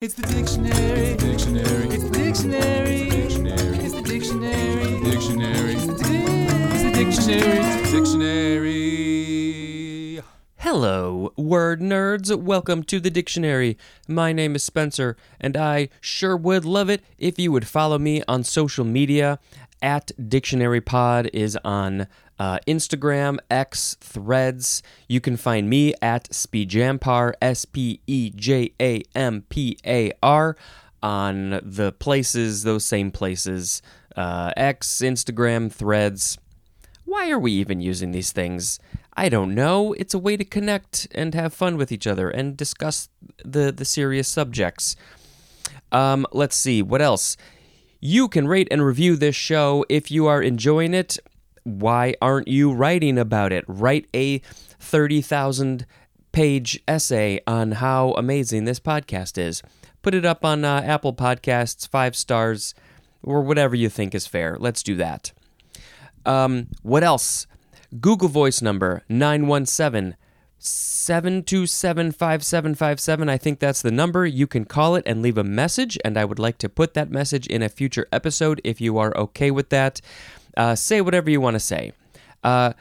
It's the dictionary. Dictionary. It's the dictionary. Dictionary. It's the dictionary. Dictionary. It's the dictionary. Dictionary. Hello, word nerds. Welcome to the dictionary. My name is Spencer, and I sure would love it if you would follow me on social media. At Dictionary Pod is on uh, Instagram, X, Threads. You can find me at Spejampar, S P E J A M P A R, on the places, those same places uh, X, Instagram, Threads. Why are we even using these things? I don't know. It's a way to connect and have fun with each other and discuss the, the serious subjects. Um, let's see, what else? You can rate and review this show if you are enjoying it. Why aren't you writing about it? Write a 30,000 page essay on how amazing this podcast is. Put it up on uh, Apple Podcasts, five stars, or whatever you think is fair. Let's do that. Um, what else? Google Voice number 917 727 5757. I think that's the number. You can call it and leave a message, and I would like to put that message in a future episode if you are okay with that. Uh, say whatever you want to say. Uh,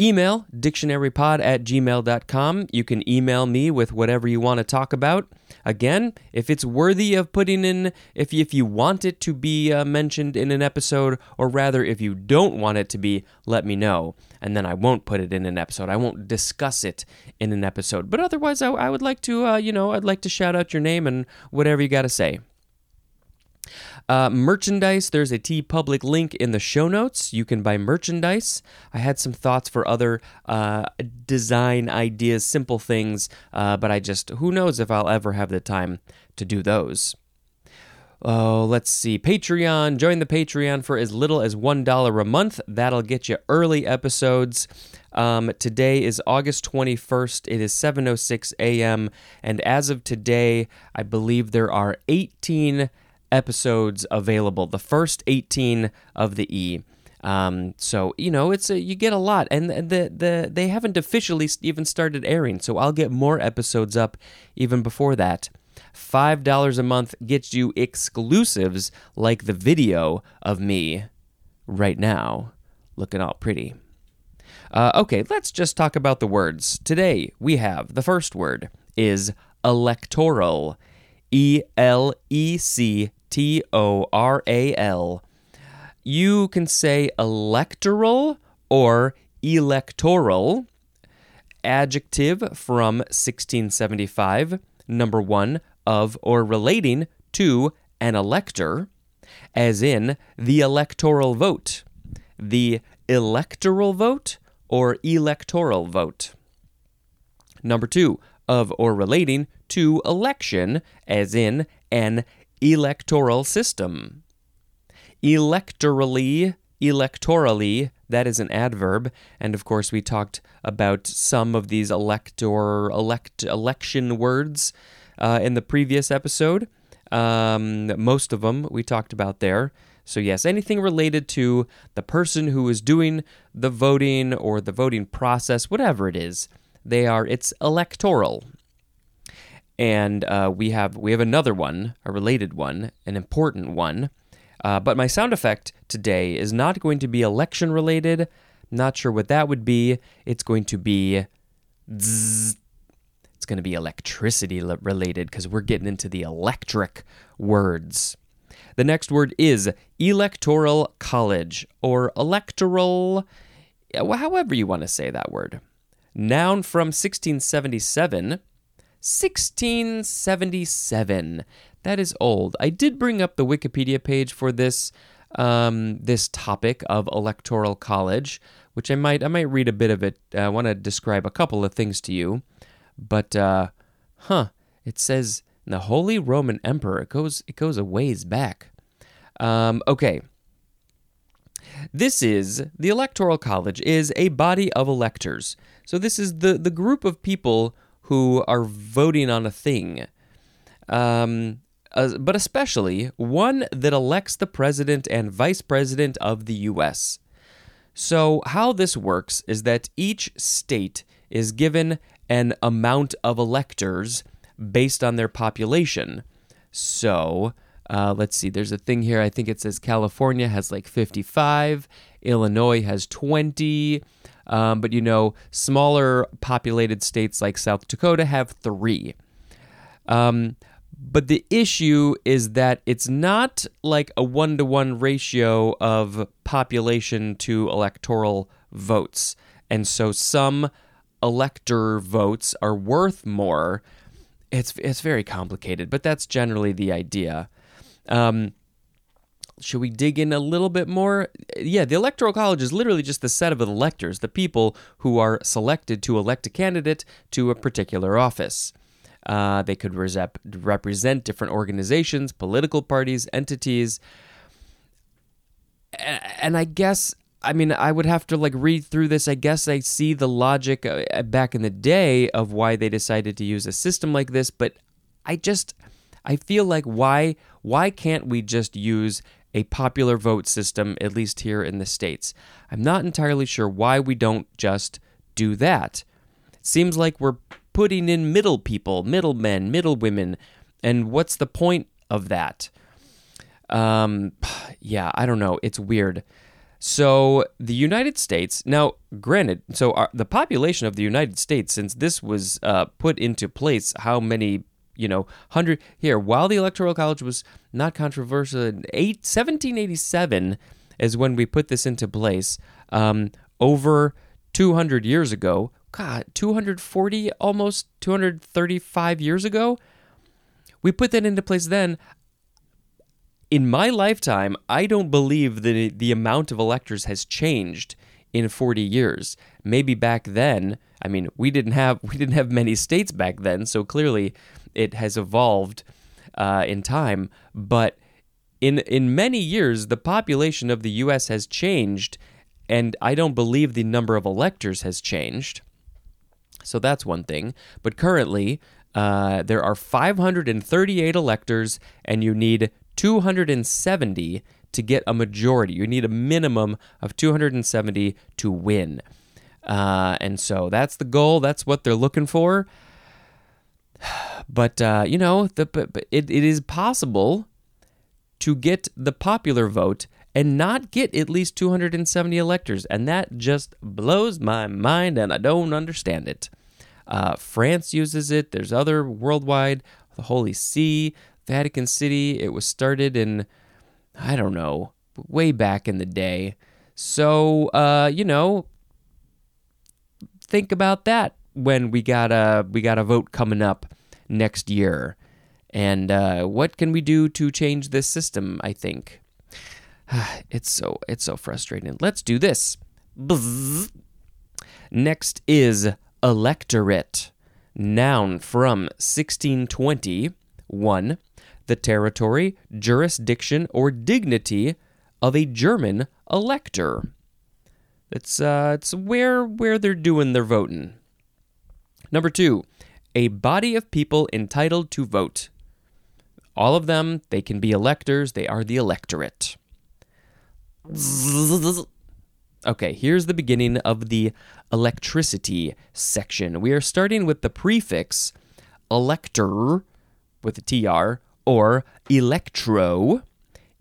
email dictionarypod at gmail.com. You can email me with whatever you want to talk about. Again, if it's worthy of putting in, if you, if you want it to be uh, mentioned in an episode, or rather, if you don't want it to be, let me know. And then I won't put it in an episode. I won't discuss it in an episode. But otherwise, I, I would like to, uh, you know, I'd like to shout out your name and whatever you got to say. Uh, merchandise, there's a TeePublic link in the show notes. You can buy merchandise. I had some thoughts for other uh, design ideas, simple things, uh, but I just, who knows if I'll ever have the time to do those. Oh, let's see. Patreon. Join the Patreon for as little as $1 a month. That'll get you early episodes. Um, today is August 21st. It is 7:06 a.m. and as of today, I believe there are 18 episodes available. The first 18 of the E. Um, so you know, it's a, you get a lot, and the the they haven't officially even started airing. So I'll get more episodes up even before that. Five dollars a month gets you exclusives like the video of me right now, looking all pretty. Uh, okay, let's just talk about the words. Today we have the first word is electoral. E L E C T O R A L. You can say electoral or electoral. Adjective from 1675, number one, of or relating to an elector, as in the electoral vote, the electoral vote, or electoral vote. Number two, of or relating to election, as in an electoral system. Electorally, electorally, that is an adverb, and of course we talked about some of these elector elect election words uh, in the previous episode. Um, most of them we talked about there. So, yes, anything related to the person who is doing the voting or the voting process, whatever it is, they are, it's electoral. And uh, we have we have another one, a related one, an important one. Uh, but my sound effect today is not going to be election related. Not sure what that would be. It's going to be zzz. It's going to be electricity related because we're getting into the electric words. The next word is electoral college or electoral, however you want to say that word. Noun from 1677. 1677. That is old. I did bring up the Wikipedia page for this um, this topic of electoral college, which I might I might read a bit of it. I want to describe a couple of things to you, but uh, huh? It says the Holy Roman Emperor. It goes it goes a ways back. Um, okay. This is the Electoral College is a body of electors. So this is the the group of people who are voting on a thing. Um, uh, but especially one that elects the president and vice president of the U.S. So, how this works is that each state is given an amount of electors based on their population. So uh, let's see. There's a thing here. I think it says California has like 55, Illinois has 20. Um, but you know, smaller populated states like South Dakota have three. Um, but the issue is that it's not like a one to one ratio of population to electoral votes. And so some elector votes are worth more. It's, it's very complicated, but that's generally the idea. Um, should we dig in a little bit more? Yeah, the Electoral College is literally just the set of electors, the people who are selected to elect a candidate to a particular office. Uh, they could rep- represent different organizations, political parties, entities. And I guess, I mean, I would have to like read through this. I guess I see the logic uh, back in the day of why they decided to use a system like this, but I just, I feel like why, why can't we just use a popular vote system, at least here in the States? I'm not entirely sure why we don't just do that. It seems like we're putting in middle people, middle men, middle women. And what's the point of that? Um, yeah, I don't know. It's weird. So the United States, now, granted, so our, the population of the United States, since this was uh, put into place, how many, you know, hundred here? While the Electoral College was not controversial, eight, 1787 is when we put this into place. Um, over 200 years ago, God, 240, almost 235 years ago. We put that into place then. In my lifetime, I don't believe that the amount of electors has changed in 40 years. Maybe back then, I mean, we didn't have we didn't have many states back then, so clearly it has evolved uh, in time. But in in many years, the population of the U.S. has changed, and I don't believe the number of electors has changed. So that's one thing. But currently, uh, there are 538 electors, and you need 270 to get a majority. You need a minimum of 270 to win. Uh, and so that's the goal. That's what they're looking for. But uh, you know, the, it, it is possible to get the popular vote and not get at least 270 electors. And that just blows my mind, and I don't understand it. Uh, France uses it. There's other worldwide, the Holy See, Vatican City. It was started in, I don't know, way back in the day. So, uh, you know, think about that when we got a we got a vote coming up next year, and uh, what can we do to change this system? I think. It's so it's so frustrating. Let's do this. Bzz. Next is electorate. Noun from 1620. 1. The territory, jurisdiction, or dignity of a German elector. It's uh it's where where they're doing their voting. Number 2. A body of people entitled to vote. All of them, they can be electors, they are the electorate. Okay, here's the beginning of the electricity section. We are starting with the prefix elector with a TR or electro,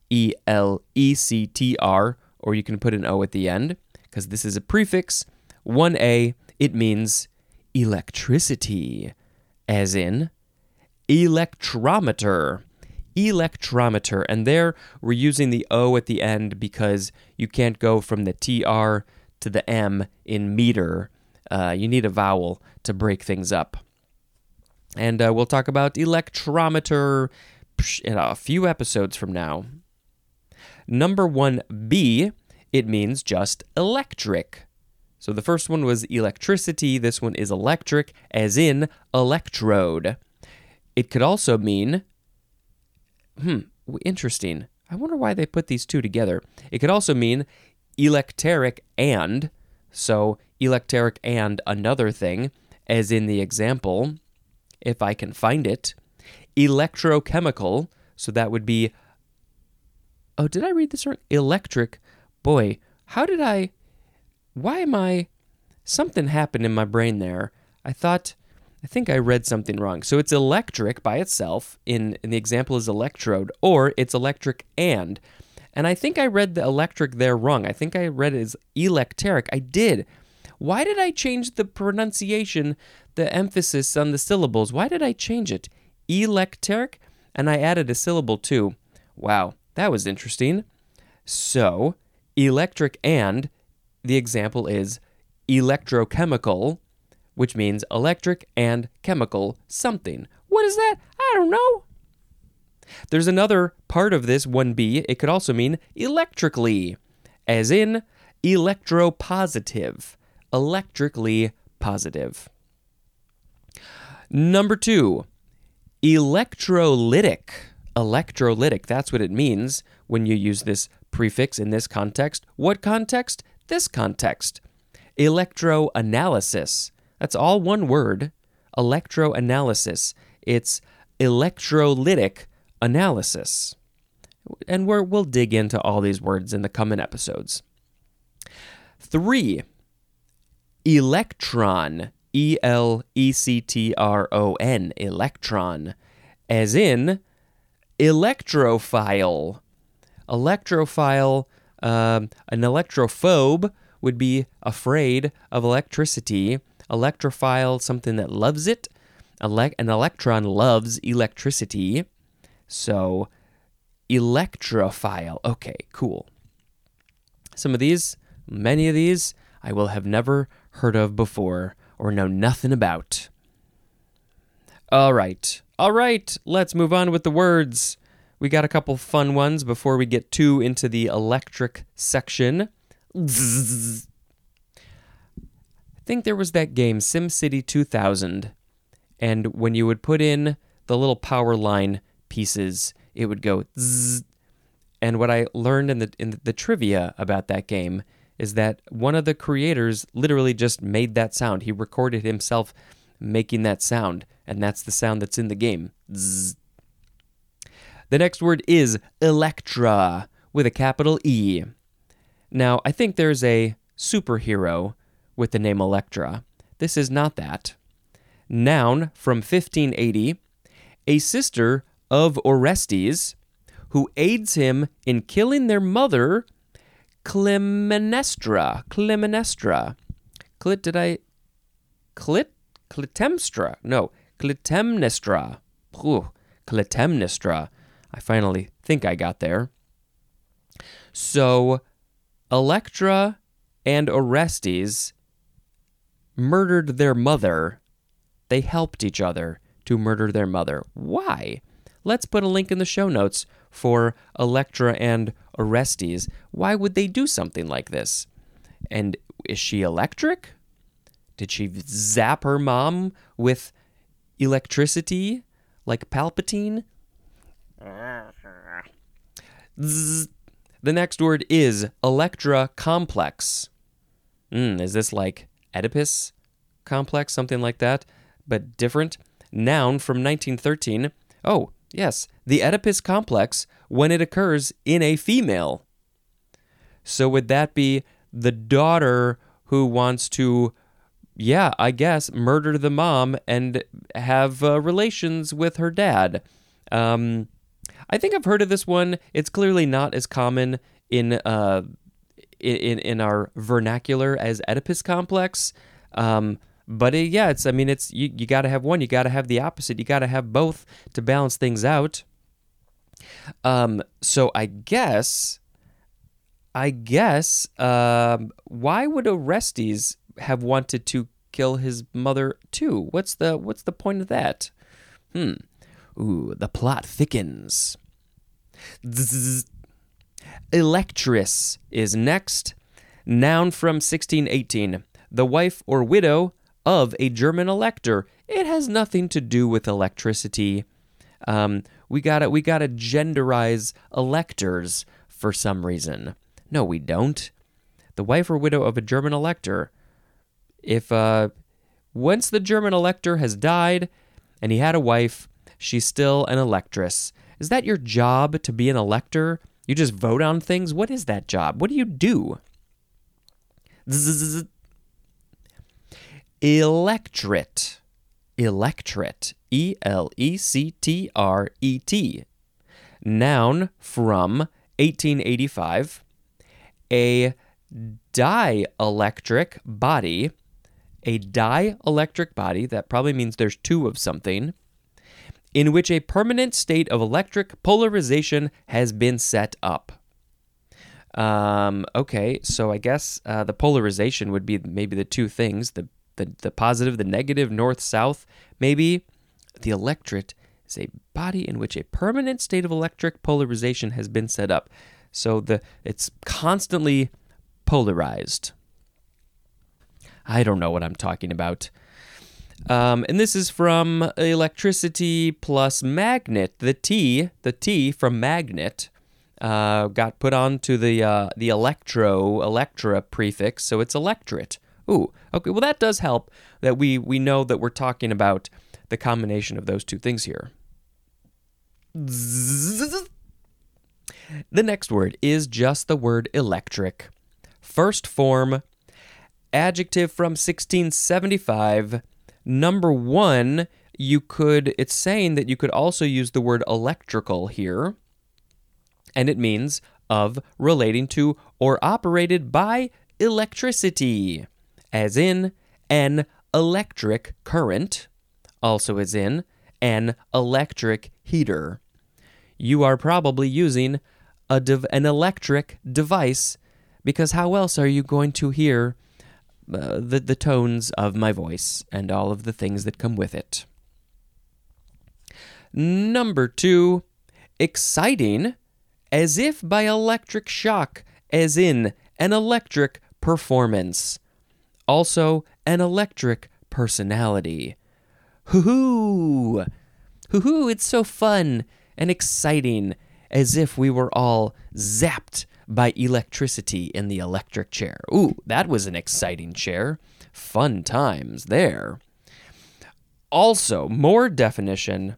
E L E C T R, or you can put an O at the end because this is a prefix. 1A, it means electricity, as in electrometer electrometer. And there we're using the O at the end because you can't go from the TR to the M in meter. Uh, you need a vowel to break things up. And uh, we'll talk about electrometer in a few episodes from now. Number 1B, it means just electric. So the first one was electricity, this one is electric, as in electrode. It could also mean hmm, interesting. I wonder why they put these two together. It could also mean electeric and, so electeric and another thing, as in the example, if I can find it, electrochemical, so that would be, oh, did I read this wrong? Electric. Boy, how did I, why am I, something happened in my brain there. I thought, I think I read something wrong. So it's electric by itself, in, in the example is electrode, or it's electric and. And I think I read the electric there wrong. I think I read it as electeric. I did. Why did I change the pronunciation, the emphasis on the syllables? Why did I change it? Electeric? And I added a syllable too. Wow, that was interesting. So, electric and, the example is electrochemical, which means electric and chemical something. What is that? I don't know. There's another part of this 1b. It could also mean electrically, as in electropositive, electrically positive. Number two, electrolytic. Electrolytic, that's what it means when you use this prefix in this context. What context? This context. Electroanalysis. That's all one word. Electroanalysis. It's electrolytic analysis. And we will dig into all these words in the coming episodes. Three, electron. E L E C T R O N. Electron. As in electrophile. Electrophile, um, an electrophobe would be afraid of electricity. Electrophile, something that loves it. Ele- an electron loves electricity. So, electrophile. Okay, cool. Some of these, many of these, I will have never heard of before or know nothing about. All right. All right, let's move on with the words. We got a couple fun ones before we get too into the electric section. I think there was that game SimCity 2000 and when you would put in the little power line pieces, it would go zzz. And what I learned in the in the trivia about that game is that one of the creators literally just made that sound. He recorded himself making that sound, and that's the sound that's in the game. Zzz. The next word is Electra with a capital E. Now, I think there's a superhero with the name Electra. This is not that. Noun from 1580, a sister of Orestes who aids him in killing their mother, Clytemnestra. Clytemnestra. Clit, did I. Clit? Clytemnestra. No, Clytemnestra. Ooh, Clytemnestra. I finally think I got there. So, Electra and Orestes murdered their mother. They helped each other to murder their mother. Why? Let's put a link in the show notes for Electra and Orestes. Why would they do something like this? And is she electric? Did she zap her mom with electricity like Palpatine? The next word is Electra complex. Mm, is this like Oedipus complex, something like that, but different? Noun from 1913. Oh, yes, the Oedipus complex when it occurs in a female. So would that be the daughter who wants to, yeah, I guess, murder the mom and have uh, relations with her dad? Um, I think I've heard of this one. It's clearly not as common in uh, in in our vernacular as Oedipus complex. Um, but it, yeah, it's I mean it's you, you got to have one, you got to have the opposite, you got to have both to balance things out. Um, so I guess, I guess, um, why would Orestes have wanted to kill his mother too? What's the what's the point of that? Hmm. Ooh, the plot thickens. Electress is next. Noun from 1618. The wife or widow of a German elector. It has nothing to do with electricity. Um, we gotta we gotta genderize electors for some reason. No, we don't. The wife or widow of a German elector. If uh, once the German elector has died and he had a wife, she's still an electress. Is that your job to be an elector? You just vote on things? What is that job? What do you do? Zzz. Electorate. electret. E L E C T R E T. Noun from 1885. A dielectric body. A dielectric body, that probably means there's two of something, in which a permanent state of electric polarization has been set up. Um, okay, so I guess uh, the polarization would be maybe the two things the, the, the positive, the negative, north, south, maybe. The electret is a body in which a permanent state of electric polarization has been set up. So the it's constantly polarized. I don't know what I'm talking about. Um, and this is from electricity plus magnet. The T, the T from magnet, uh, got put onto the uh, the electro electra prefix, so it's electret. Ooh, okay. Well, that does help that we we know that we're talking about the combination of those two things here. The next word is just the word electric. First form, adjective from 1675. Number one, you could, it's saying that you could also use the word electrical here, and it means of relating to or operated by electricity, as in an electric current, also as in an electric heater. You are probably using a an electric device because how else are you going to hear uh, the, the tones of my voice and all of the things that come with it? Number two, exciting, as if by electric shock, as in an electric performance. Also, an electric personality. Hoo hoo! Hoo hoo, it's so fun and exciting, as if we were all zapped by electricity in the electric chair. Ooh, that was an exciting chair. Fun times there. Also, more definition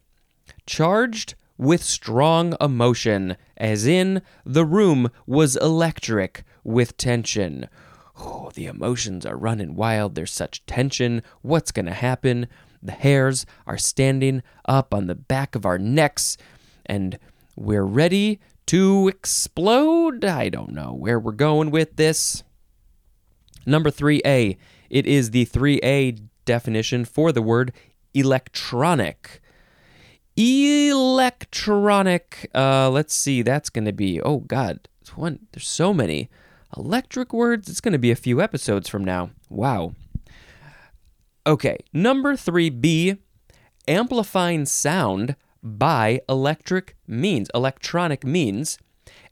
charged with strong emotion, as in the room was electric with tension. Oh, the emotions are running wild. There's such tension. What's going to happen? The hairs are standing up on the back of our necks, and we're ready to explode. I don't know where we're going with this. Number 3A. It is the 3A definition for the word electronic. Electronic. Uh, let's see. That's going to be. Oh God, one. There's so many electric words. It's going to be a few episodes from now. Wow. Okay, number three B. Amplifying sound by electric means, electronic means,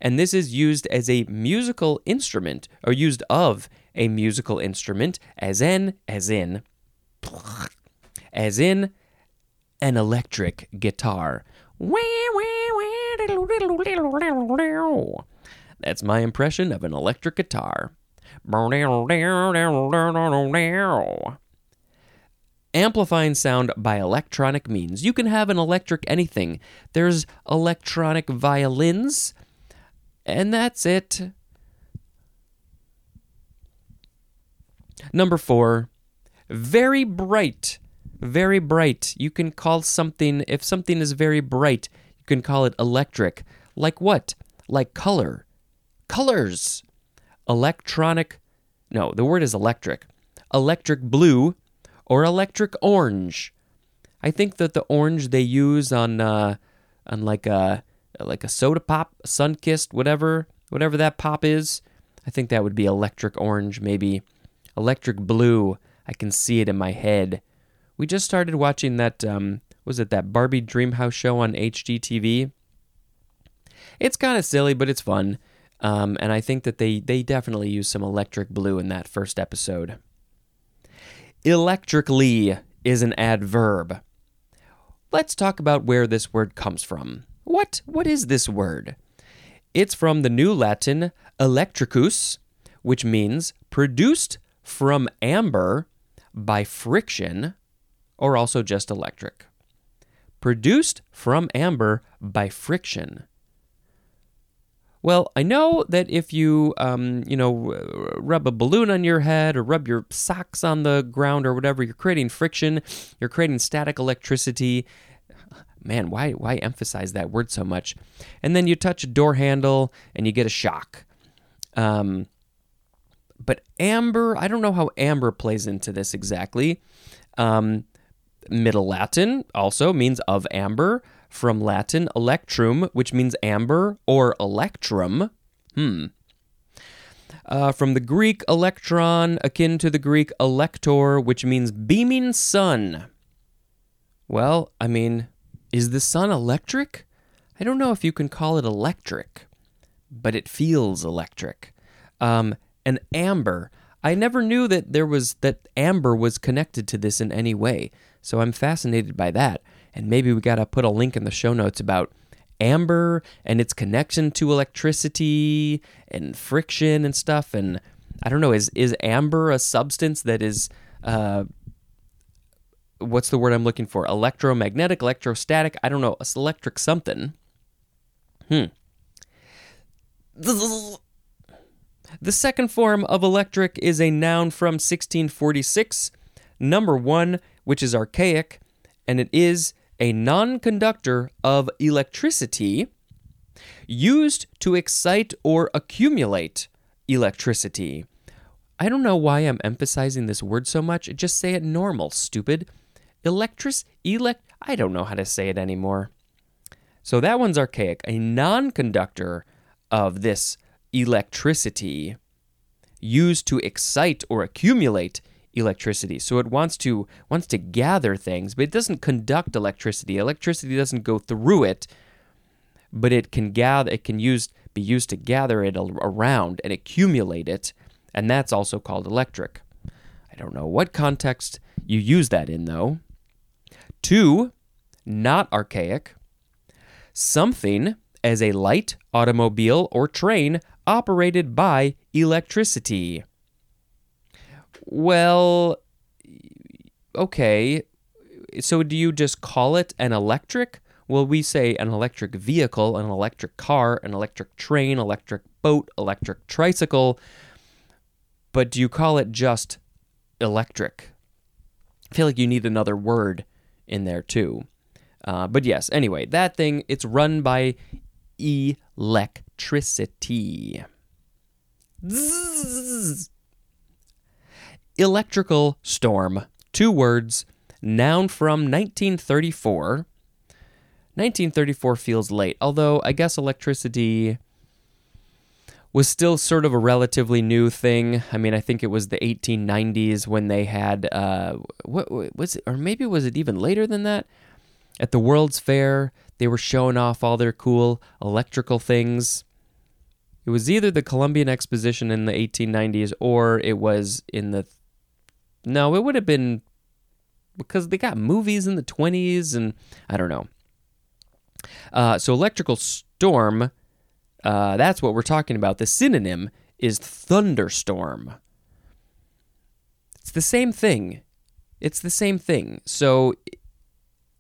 and this is used as a musical instrument or used of a musical instrument, as in, as in, as in an electric guitar. That's my impression of an electric guitar. Amplifying sound by electronic means. You can have an electric anything. There's electronic violins, and that's it. Number four, very bright. Very bright. You can call something, if something is very bright, you can call it electric. Like what? Like color. Colors. Electronic. No, the word is electric. Electric blue or electric orange. I think that the orange they use on uh, on like a like a soda pop, Sunkist, whatever whatever that pop is. I think that would be electric orange, maybe electric blue. I can see it in my head. We just started watching that. Um, was it that Barbie Dreamhouse show on HGTV? It's kind of silly, but it's fun. Um, and I think that they they definitely use some electric blue in that first episode. Electrically is an adverb. Let's talk about where this word comes from. What what is this word? It's from the New Latin electricus, which means produced from amber by friction or also just electric. Produced from amber by friction. Well, I know that if you, um, you know, rub a balloon on your head or rub your socks on the ground or whatever, you're creating friction, you're creating static electricity. Man, why why emphasize that word so much? And then you touch a door handle and you get a shock. Um, but amber, I don't know how amber plays into this exactly. Um, Middle Latin also means of amber, from Latin electrum, which means amber, or electrum. Hmm. Uh, from the Greek electron, akin to the Greek elector, which means beaming sun. Well, I mean, is the sun electric? I don't know if you can call it electric, but it feels electric. Um, and amber. I never knew that there was that amber was connected to this in any way. So I'm fascinated by that. And maybe we got to put a link in the show notes about amber and its connection to electricity and friction and stuff and I don't know is is amber a substance that is uh what's the word I'm looking for? Electromagnetic, electrostatic, I don't know, electric something. Hmm. The second form of electric is a noun from 1646, number one, which is archaic, and it is a non conductor of electricity used to excite or accumulate electricity. I don't know why I'm emphasizing this word so much. Just say it normal, stupid. Electris, elect, I don't know how to say it anymore. So that one's archaic. A non conductor of this electricity used to excite or accumulate electricity. So it wants to wants to gather things, but it doesn't conduct electricity. Electricity doesn't go through it, but it can gather it can use be used to gather it around and accumulate it, and that's also called electric. I don't know what context you use that in though. Two, not archaic. Something as a light automobile or train operated by electricity. Well, okay. So do you just call it an electric? Well, we say an electric vehicle, an electric car, an electric train, electric boat, electric tricycle. But do you call it just electric? I feel like you need another word in there too. Uh, but yes, anyway, that thing, it's run by electricity. Zzz. Electrical storm. Two words. Noun from 1934. 1934 feels late, although I guess electricity was still sort of a relatively new thing. I mean, I think it was the 1890s when they had uh, what was it, or maybe was it even later than that? At the World's Fair, they were showing off all their cool electrical things. It was either the Columbian Exposition in the 1890s or it was in the no, it would have been because they got movies in the 20s and I don't know. Uh, so electrical storm, uh, that's what we're talking about. The synonym is thunderstorm. It's the same thing. It's the same thing. So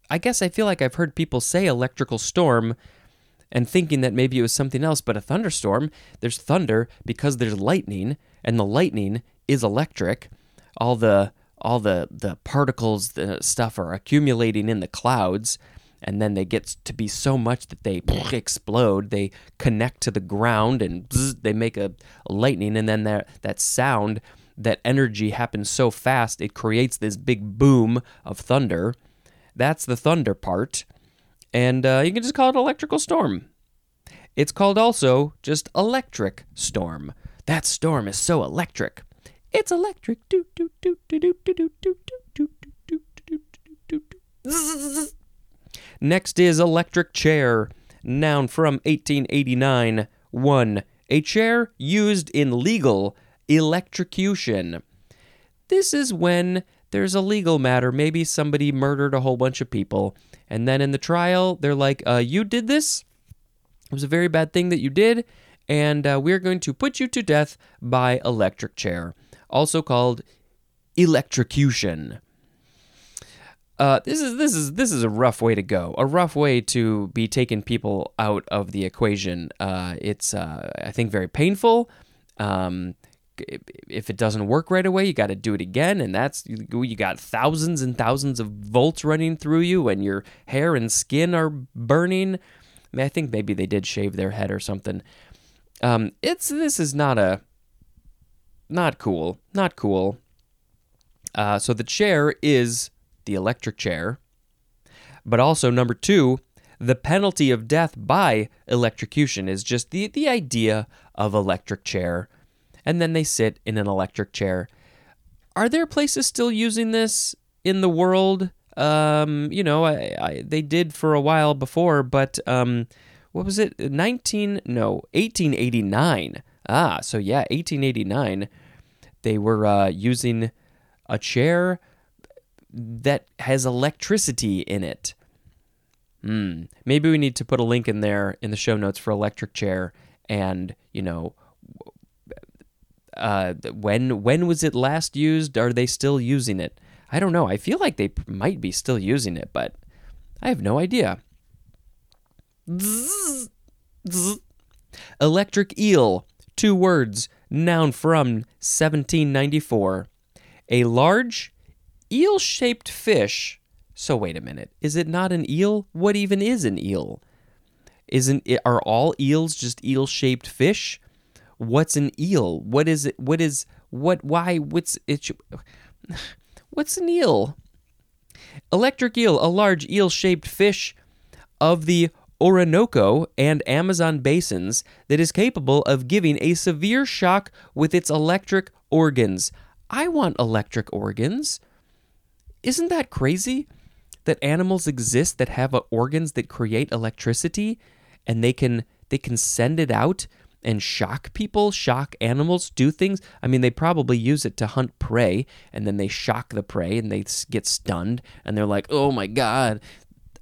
I guess I feel like I've heard people say electrical storm and thinking that maybe it was something else, but a thunderstorm, there's thunder because there's lightning, and the lightning is electric all the all the the particles the stuff are accumulating in the clouds and then they get to be so much that they explode. They connect to the ground and bzz, they make a, lightning and then that that sound that energy happens so fast it creates this big boom of thunder. That's the thunder part. And uh, you can just call it electrical storm. It's called also just electric storm. That storm is so electric it's electric. Next is electric chair, noun from 1889. 1. A chair used in legal electrocution. This is when there's a legal matter. Maybe somebody murdered a whole bunch of people. And then in the trial, they're like, uh, You did this? It was a very bad thing that you did. And uh, we're going to put you to death by electric chair also called electrocution. Uh, this is this is this is a rough way to go. A rough way to be taking people out of the equation. Uh, it's uh, I think very painful. Um, if it doesn't work right away, you got to do it again, and that's you got thousands and thousands of volts running through you, and your hair and skin are burning. I, mean, I think maybe they did shave their head or something. Um, it's this is not a not cool, not cool. Uh, so the chair is the electric chair, but also number two, the penalty of death by electrocution is just the the idea of electric chair and then they sit in an electric chair. Are there places still using this in the world? Um, you know, I, I, they did for a while before, but um, what was it? 19, no, 1889. Ah, so yeah, 1889. They were uh, using a chair that has electricity in it. Hmm. Maybe we need to put a link in there in the show notes for electric chair and, you know, uh, when when was it last used? Are they still using it? I don't know. I feel like they might be still using it, but I have no idea. Electric eel, two words, noun from 1794. A large eel shaped fish. So, wait a minute. Is it not an eel? What even is an eel? Isn't it, are all eels just eel shaped fish? what's an eel? What is it? What is what? Why? What's it? What's an eel? Electric eel, a large eel-shaped fish of the Orinoco and Amazon basins that is capable of giving a severe shock with its electric organs. I want electric organs. Isn't that crazy? That animals exist that have organs that create electricity and they can they can send it out and shock people, shock animals, do things. I mean, they probably use it to hunt prey, and then they shock the prey and they get stunned, and they're like, oh my God,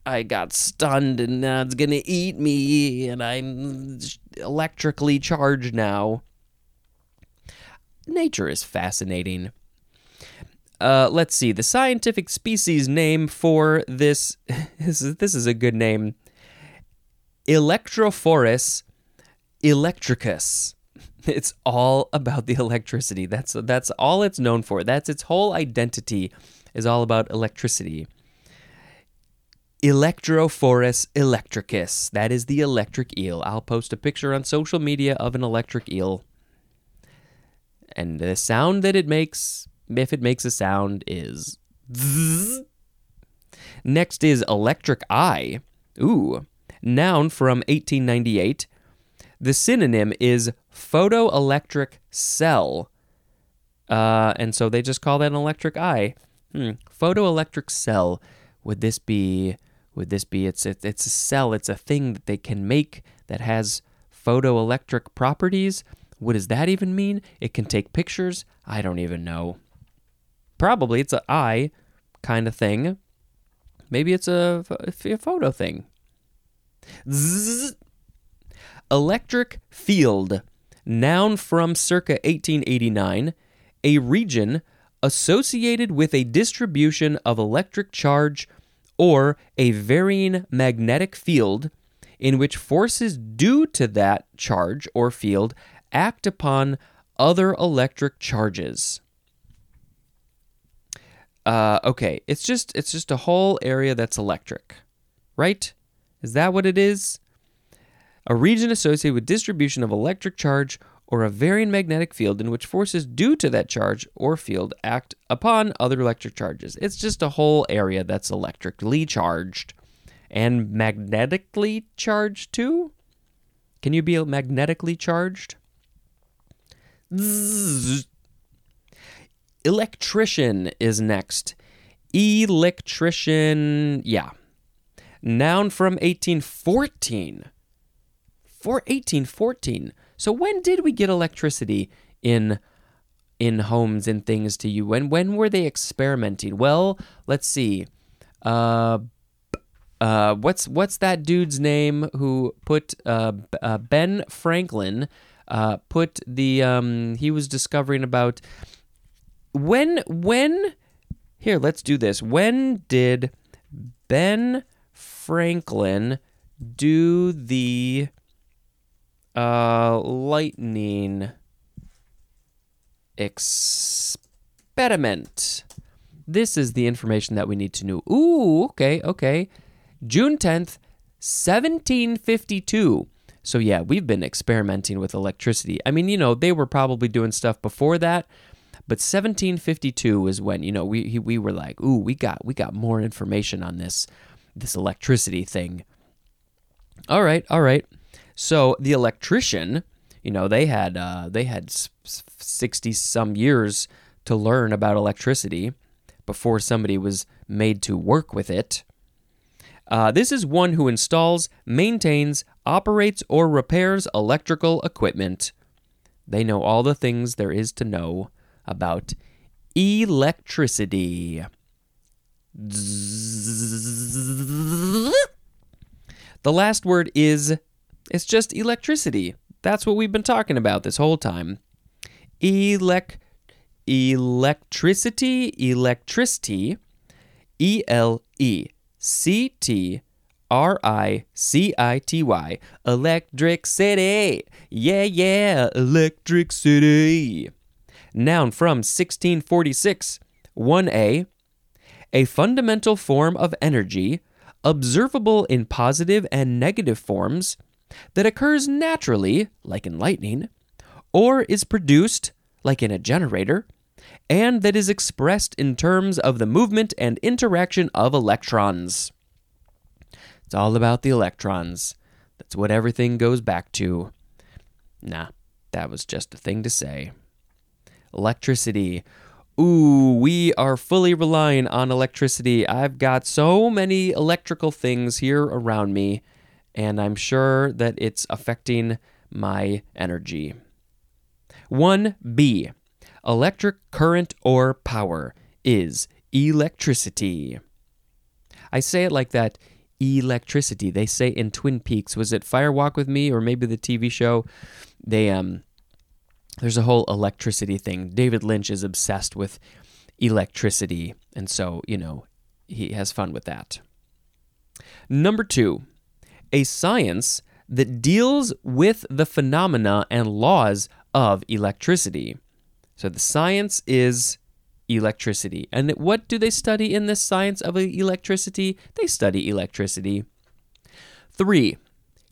I got stunned and now it's going to eat me, and I'm electrically charged now. Nature is fascinating. Uh, let's see. The scientific species name for this, this is, this is a good name Electrophorus electricus. It's all about the electricity. That's that's all it's known for. That's its whole identity is all about electricity. Electrophorus electricus. That is the electric eel. I'll post a picture on social media of an electric eel. And the sound that it makes, if it makes a sound, is. Next is electric eye. Ooh. Noun from 1898 the synonym is photoelectric cell. Uh, and so they just call that an electric eye. Hmm. Photoelectric cell. Would this be? Would this be? It's it's it's a cell. It's a thing that they can make that has photoelectric properties. What does that even mean? It can take pictures. I don't even know. Probably it's an eye kind of thing. Maybe it's a, a photo thing. Zzz. Electric field, noun from circa 1889, a region associated with a distribution of electric charge or a varying magnetic field in which forces due to that charge or field act upon other electric charges. Uh, okay, it's just it's just a whole area that's electric, right? Is that what it is? a region associated with distribution of electric charge or a varying magnetic field in which forces due to that charge or field act upon other electric charges. It's just a whole area that's electrically charged and magnetically charged too. Can you be magnetically charged? Zzz. Electrician is next. Electrician, yeah. Noun from 1814 for 1814. So when did we get electricity in in homes and things to you? When when were they experimenting? Well, let's see. Uh, uh, what's what's that dude's name who put uh, uh, Ben Franklin uh, put the um, he was discovering about when when Here, let's do this. When did Ben Franklin do the uh, lightning experiment? This is the information that we need to know. Ooh, okay, okay. June 10th, 1752. So, yeah, we've been experimenting with electricity. I mean, you know, they were probably doing stuff before that, but 1752 is when, you know, we, we were like, ooh, we got, we got more information on this, this electricity thing. All right, all right. So, the electrician, you know, they had, uh, they had 60 some years to learn about electricity before somebody was made to work with it. Uh, this is one who installs, maintains, operates, or repairs electrical equipment. They know all the things there is to know about electricity. The last word is it's just electricity. That's what we've been talking about this whole time. Elec electricity, electricity, E L E C T R I C I T Y, electric city. Yeah, yeah, electric city. Noun from 1646. 1A, a fundamental form of energy, observable in positive and negative forms, that occurs naturally, like in lightning, or is produced, like in a generator, and that is expressed in terms of the movement and interaction of electrons. It's all about the electrons. That's what everything goes back to. Nah, that was just a thing to say. Electricity. Ooh, we are fully relying on electricity. I've got so many electrical things here around me, and I'm sure that it's affecting my energy. 1B. Electric current or power is electricity. I say it like that electricity. They say in Twin Peaks, was it Fire Walk with Me or maybe the TV show? They um there's a whole electricity thing. David Lynch is obsessed with electricity, and so, you know, he has fun with that. Number 2, a science that deals with the phenomena and laws of electricity. So the science is electricity. And what do they study in this science of electricity? They study electricity. 3.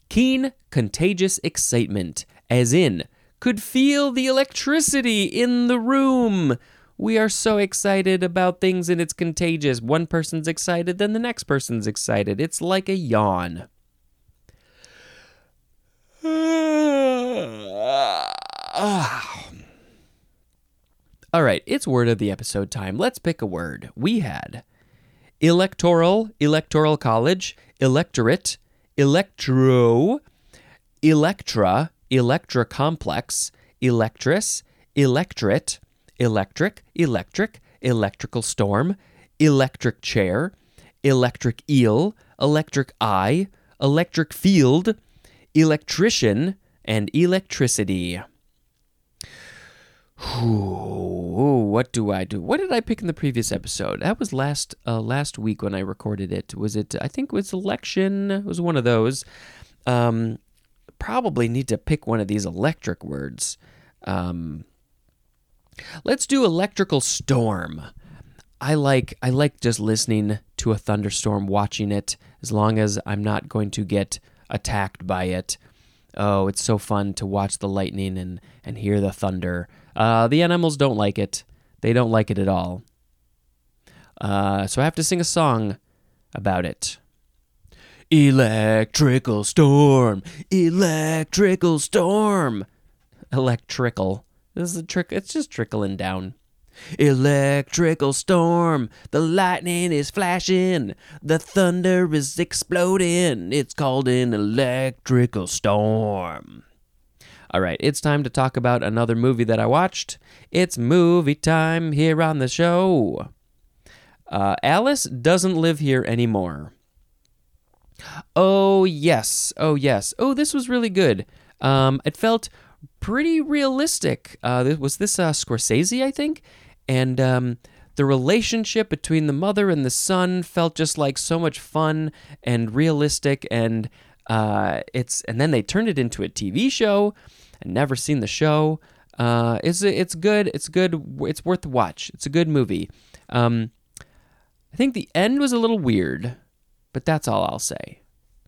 Keen contagious excitement, as in, could feel the electricity in the room. We are so excited about things and it's contagious. One person's excited, then the next person's excited. It's like a yawn. All right, it's word of the episode time. Let's pick a word. We had electoral, electoral college, electorate, electro, electra, electra complex, electress, electorate, electric, electric, electrical storm, electric chair, electric eel, electric eye, electric field, electrician, and electricity. Ooh, what do I do? What did I pick in the previous episode? That was last uh, last week when I recorded it. Was it? I think it was election. It was one of those. Um, probably need to pick one of these electric words. Um, let's do electrical storm. I like I like just listening to a thunderstorm, watching it, as long as I'm not going to get attacked by it. Oh, it's so fun to watch the lightning and, and hear the thunder. Uh, the animals don't like it. They don't like it at all. Uh, so I have to sing a song about it. Electrical storm, electrical storm. Electrical. This is a trick. It's just trickling down. Electrical storm, the lightning is flashing, the thunder is exploding. It's called an electrical storm. All right, it's time to talk about another movie that I watched. It's movie time here on the show. Uh, Alice doesn't live here anymore. Oh, yes. Oh, yes. Oh, this was really good. Um, it felt pretty realistic. Uh, was this uh, Scorsese, I think? And um, the relationship between the mother and the son felt just like so much fun and realistic and uh, it's and then they turned it into a TV show. I've never seen the show. Uh, it's it's good. It's good. It's worth the watch. It's a good movie. Um, I think the end was a little weird, but that's all I'll say.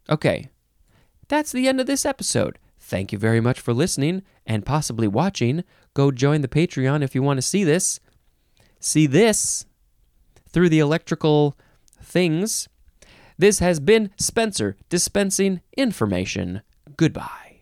Okay, that's the end of this episode. Thank you very much for listening and possibly watching. Go join the Patreon if you want to see this. See this through the electrical things. This has been Spencer dispensing information. Goodbye.